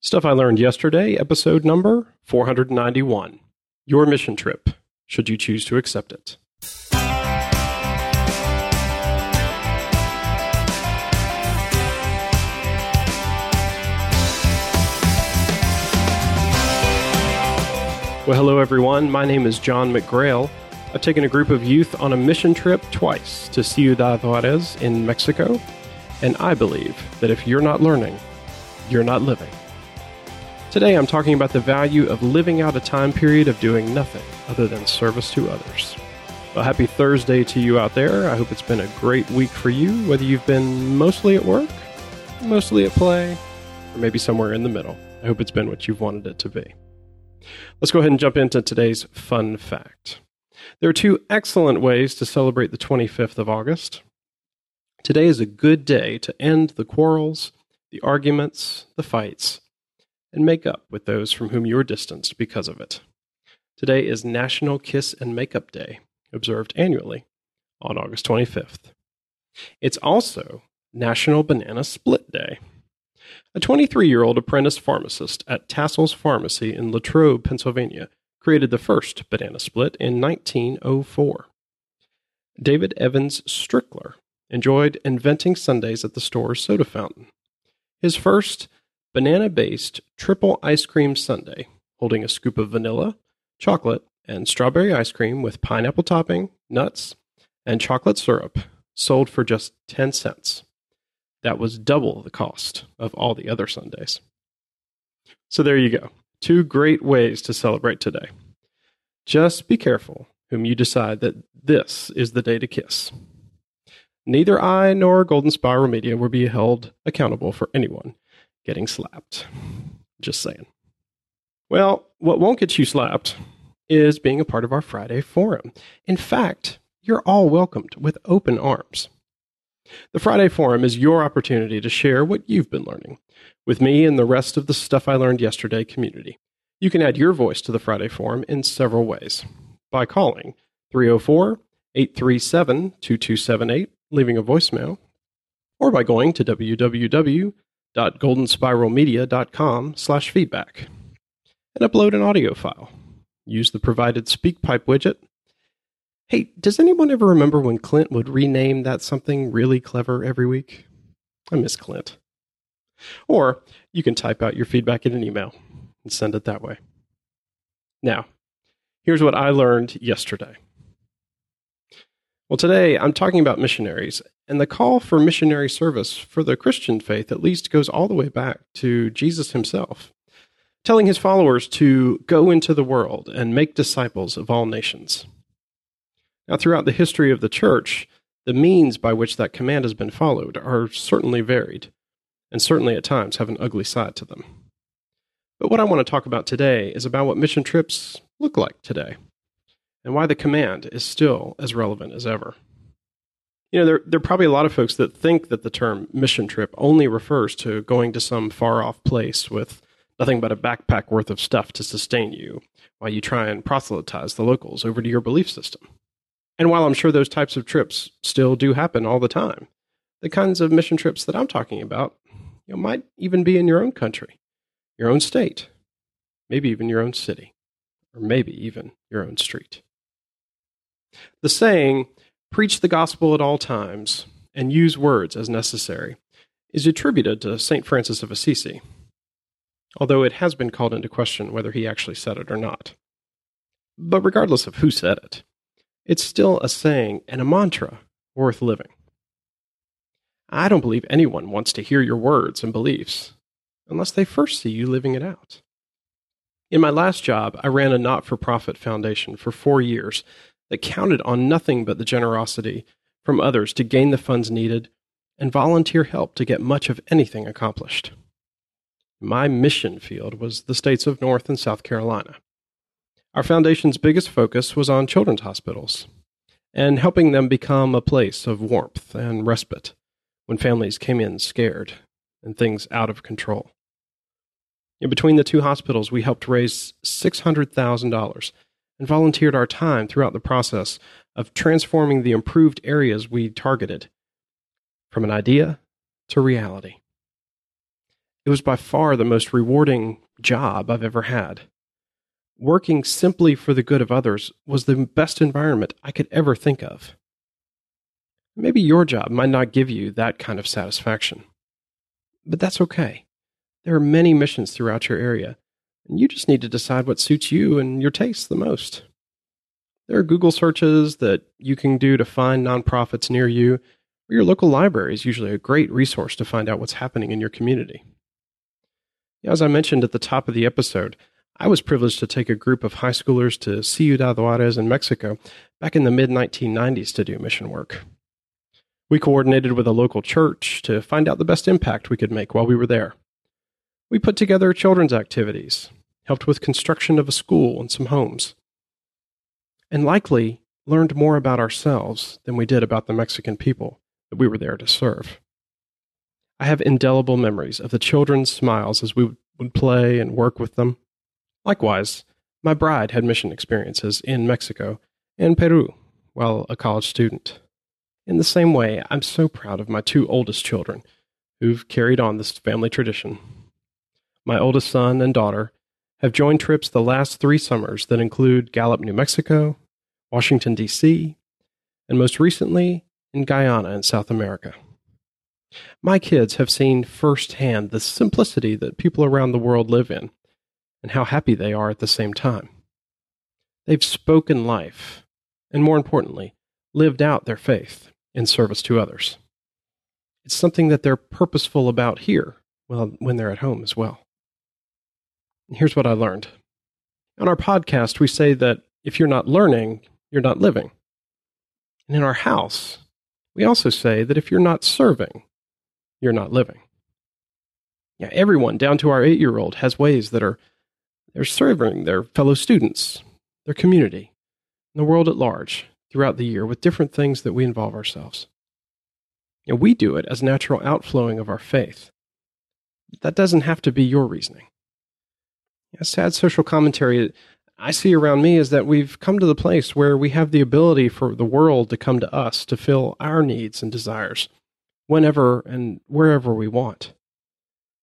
Stuff I Learned Yesterday, episode number 491. Your mission trip, should you choose to accept it. Well, hello everyone. My name is John McGrail. I've taken a group of youth on a mission trip twice to Ciudad Juarez in Mexico, and I believe that if you're not learning, you're not living. Today I'm talking about the value of living out a time period of doing nothing other than service to others. Well, happy Thursday to you out there. I hope it's been a great week for you, whether you've been mostly at work, mostly at play, or maybe somewhere in the middle. I hope it's been what you've wanted it to be. Let's go ahead and jump into today's fun fact. There are two excellent ways to celebrate the 25th of August. Today is a good day to end the quarrels, the arguments, the fights, and make up with those from whom you are distanced because of it. Today is National Kiss and Makeup Day, observed annually on August 25th. It's also National Banana Split Day. A 23 year old apprentice pharmacist at Tassell's Pharmacy in Latrobe, Pennsylvania, created the first banana split in 1904. David Evans Strickler enjoyed inventing sundaes at the store's soda fountain. His first banana based triple ice cream sundae, holding a scoop of vanilla, chocolate, and strawberry ice cream with pineapple topping, nuts, and chocolate syrup, sold for just 10 cents. That was double the cost of all the other sundaes. So there you go. Two great ways to celebrate today. Just be careful whom you decide that this is the day to kiss. Neither I nor Golden Spiral Media will be held accountable for anyone getting slapped. Just saying. Well, what won't get you slapped is being a part of our Friday forum. In fact, you're all welcomed with open arms. The Friday Forum is your opportunity to share what you've been learning with me and the rest of the Stuff I Learned Yesterday community. You can add your voice to the Friday Forum in several ways by calling 304 837 2278, leaving a voicemail, or by going to www www.goldenspiralmedia.com slash feedback and upload an audio file. Use the provided SpeakPipe widget. Hey, does anyone ever remember when Clint would rename that something really clever every week? I miss Clint. Or you can type out your feedback in an email and send it that way. Now, here's what I learned yesterday. Well, today I'm talking about missionaries, and the call for missionary service for the Christian faith at least goes all the way back to Jesus himself, telling his followers to go into the world and make disciples of all nations. Now, throughout the history of the church, the means by which that command has been followed are certainly varied, and certainly at times have an ugly side to them. But what I want to talk about today is about what mission trips look like today and why the command is still as relevant as ever. You know, there, there are probably a lot of folks that think that the term mission trip only refers to going to some far off place with nothing but a backpack worth of stuff to sustain you while you try and proselytize the locals over to your belief system. And while I'm sure those types of trips still do happen all the time, the kinds of mission trips that I'm talking about you know, might even be in your own country, your own state, maybe even your own city, or maybe even your own street. The saying, preach the gospel at all times and use words as necessary, is attributed to St. Francis of Assisi, although it has been called into question whether he actually said it or not. But regardless of who said it, it's still a saying and a mantra worth living. I don't believe anyone wants to hear your words and beliefs unless they first see you living it out. In my last job, I ran a not for profit foundation for four years that counted on nothing but the generosity from others to gain the funds needed and volunteer help to get much of anything accomplished. My mission field was the states of North and South Carolina. Our foundation's biggest focus was on children's hospitals and helping them become a place of warmth and respite when families came in scared and things out of control. In between the two hospitals, we helped raise $600,000 and volunteered our time throughout the process of transforming the improved areas we targeted from an idea to reality. It was by far the most rewarding job I've ever had. Working simply for the good of others was the best environment I could ever think of. Maybe your job might not give you that kind of satisfaction. But that's okay. There are many missions throughout your area, and you just need to decide what suits you and your tastes the most. There are Google searches that you can do to find nonprofits near you, your local library is usually a great resource to find out what's happening in your community. As I mentioned at the top of the episode, I was privileged to take a group of high schoolers to Ciudad Juarez in Mexico back in the mid 1990s to do mission work. We coordinated with a local church to find out the best impact we could make while we were there. We put together children's activities, helped with construction of a school and some homes, and likely learned more about ourselves than we did about the Mexican people that we were there to serve. I have indelible memories of the children's smiles as we would play and work with them. Likewise, my bride had mission experiences in Mexico and Peru while a college student. In the same way, I'm so proud of my two oldest children who've carried on this family tradition. My oldest son and daughter have joined trips the last three summers that include Gallup, New Mexico, Washington, D.C., and most recently in Guyana in South America. My kids have seen firsthand the simplicity that people around the world live in and how happy they are at the same time. They've spoken life, and more importantly, lived out their faith in service to others. It's something that they're purposeful about here, well, when they're at home as well. Here's what I learned. On our podcast, we say that if you're not learning, you're not living. And in our house, we also say that if you're not serving, you're not living. Yeah, everyone, down to our eight year old, has ways that are they're serving their fellow students, their community, and the world at large throughout the year with different things that we involve ourselves. And we do it as natural outflowing of our faith. That doesn't have to be your reasoning. A sad social commentary I see around me is that we've come to the place where we have the ability for the world to come to us to fill our needs and desires whenever and wherever we want.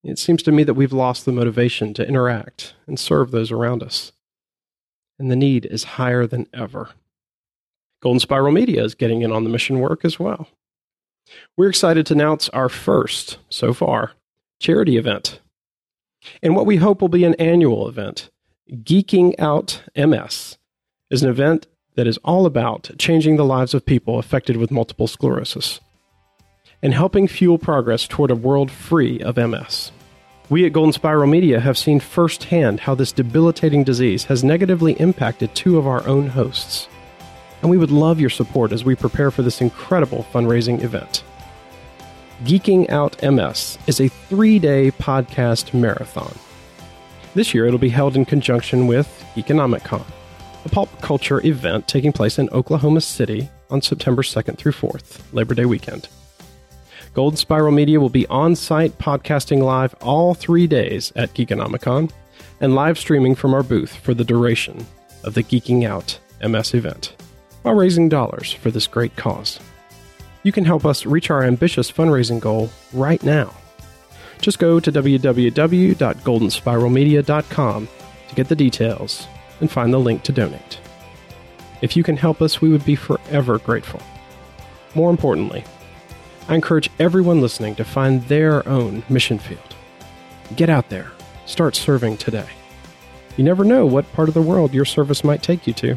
It seems to me that we've lost the motivation to interact and serve those around us. And the need is higher than ever. Golden Spiral Media is getting in on the mission work as well. We're excited to announce our first, so far, charity event. And what we hope will be an annual event. Geeking Out MS is an event that is all about changing the lives of people affected with multiple sclerosis and helping fuel progress toward a world free of MS. We at Golden Spiral Media have seen firsthand how this debilitating disease has negatively impacted two of our own hosts and we would love your support as we prepare for this incredible fundraising event. Geeking Out MS is a three day podcast marathon. This year it'll be held in conjunction with Geekonomicon, a pop culture event taking place in Oklahoma City on September 2nd through 4th, Labor Day weekend. Golden Spiral Media will be on site podcasting live all three days at Geekonomicon and live streaming from our booth for the duration of the Geeking Out MS event while raising dollars for this great cause. You can help us reach our ambitious fundraising goal right now. Just go to www.goldenspiralmedia.com to get the details and find the link to donate. If you can help us, we would be forever grateful. More importantly, I encourage everyone listening to find their own mission field. Get out there, start serving today. You never know what part of the world your service might take you to.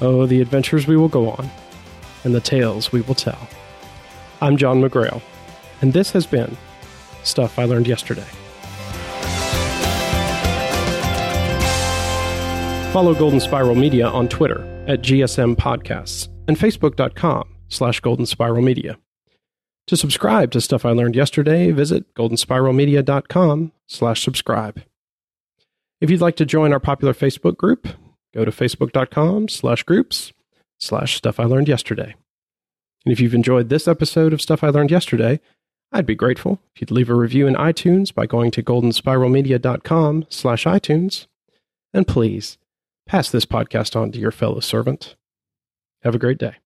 Oh, the adventures we will go on, and the tales we will tell. I'm John McGrail, and this has been Stuff I Learned Yesterday. Follow Golden Spiral Media on Twitter at GSM Podcasts and Facebook.com slash Golden Spiral Media. To subscribe to Stuff I Learned Yesterday, visit goldenspiralmedia.com slash subscribe. If you'd like to join our popular Facebook group, go to facebook.com slash groups slash stuff I learned yesterday. And if you've enjoyed this episode of Stuff I Learned Yesterday, I'd be grateful if you'd leave a review in iTunes by going to goldenspiralmedia.com slash iTunes. And please, pass this podcast on to your fellow servant. Have a great day.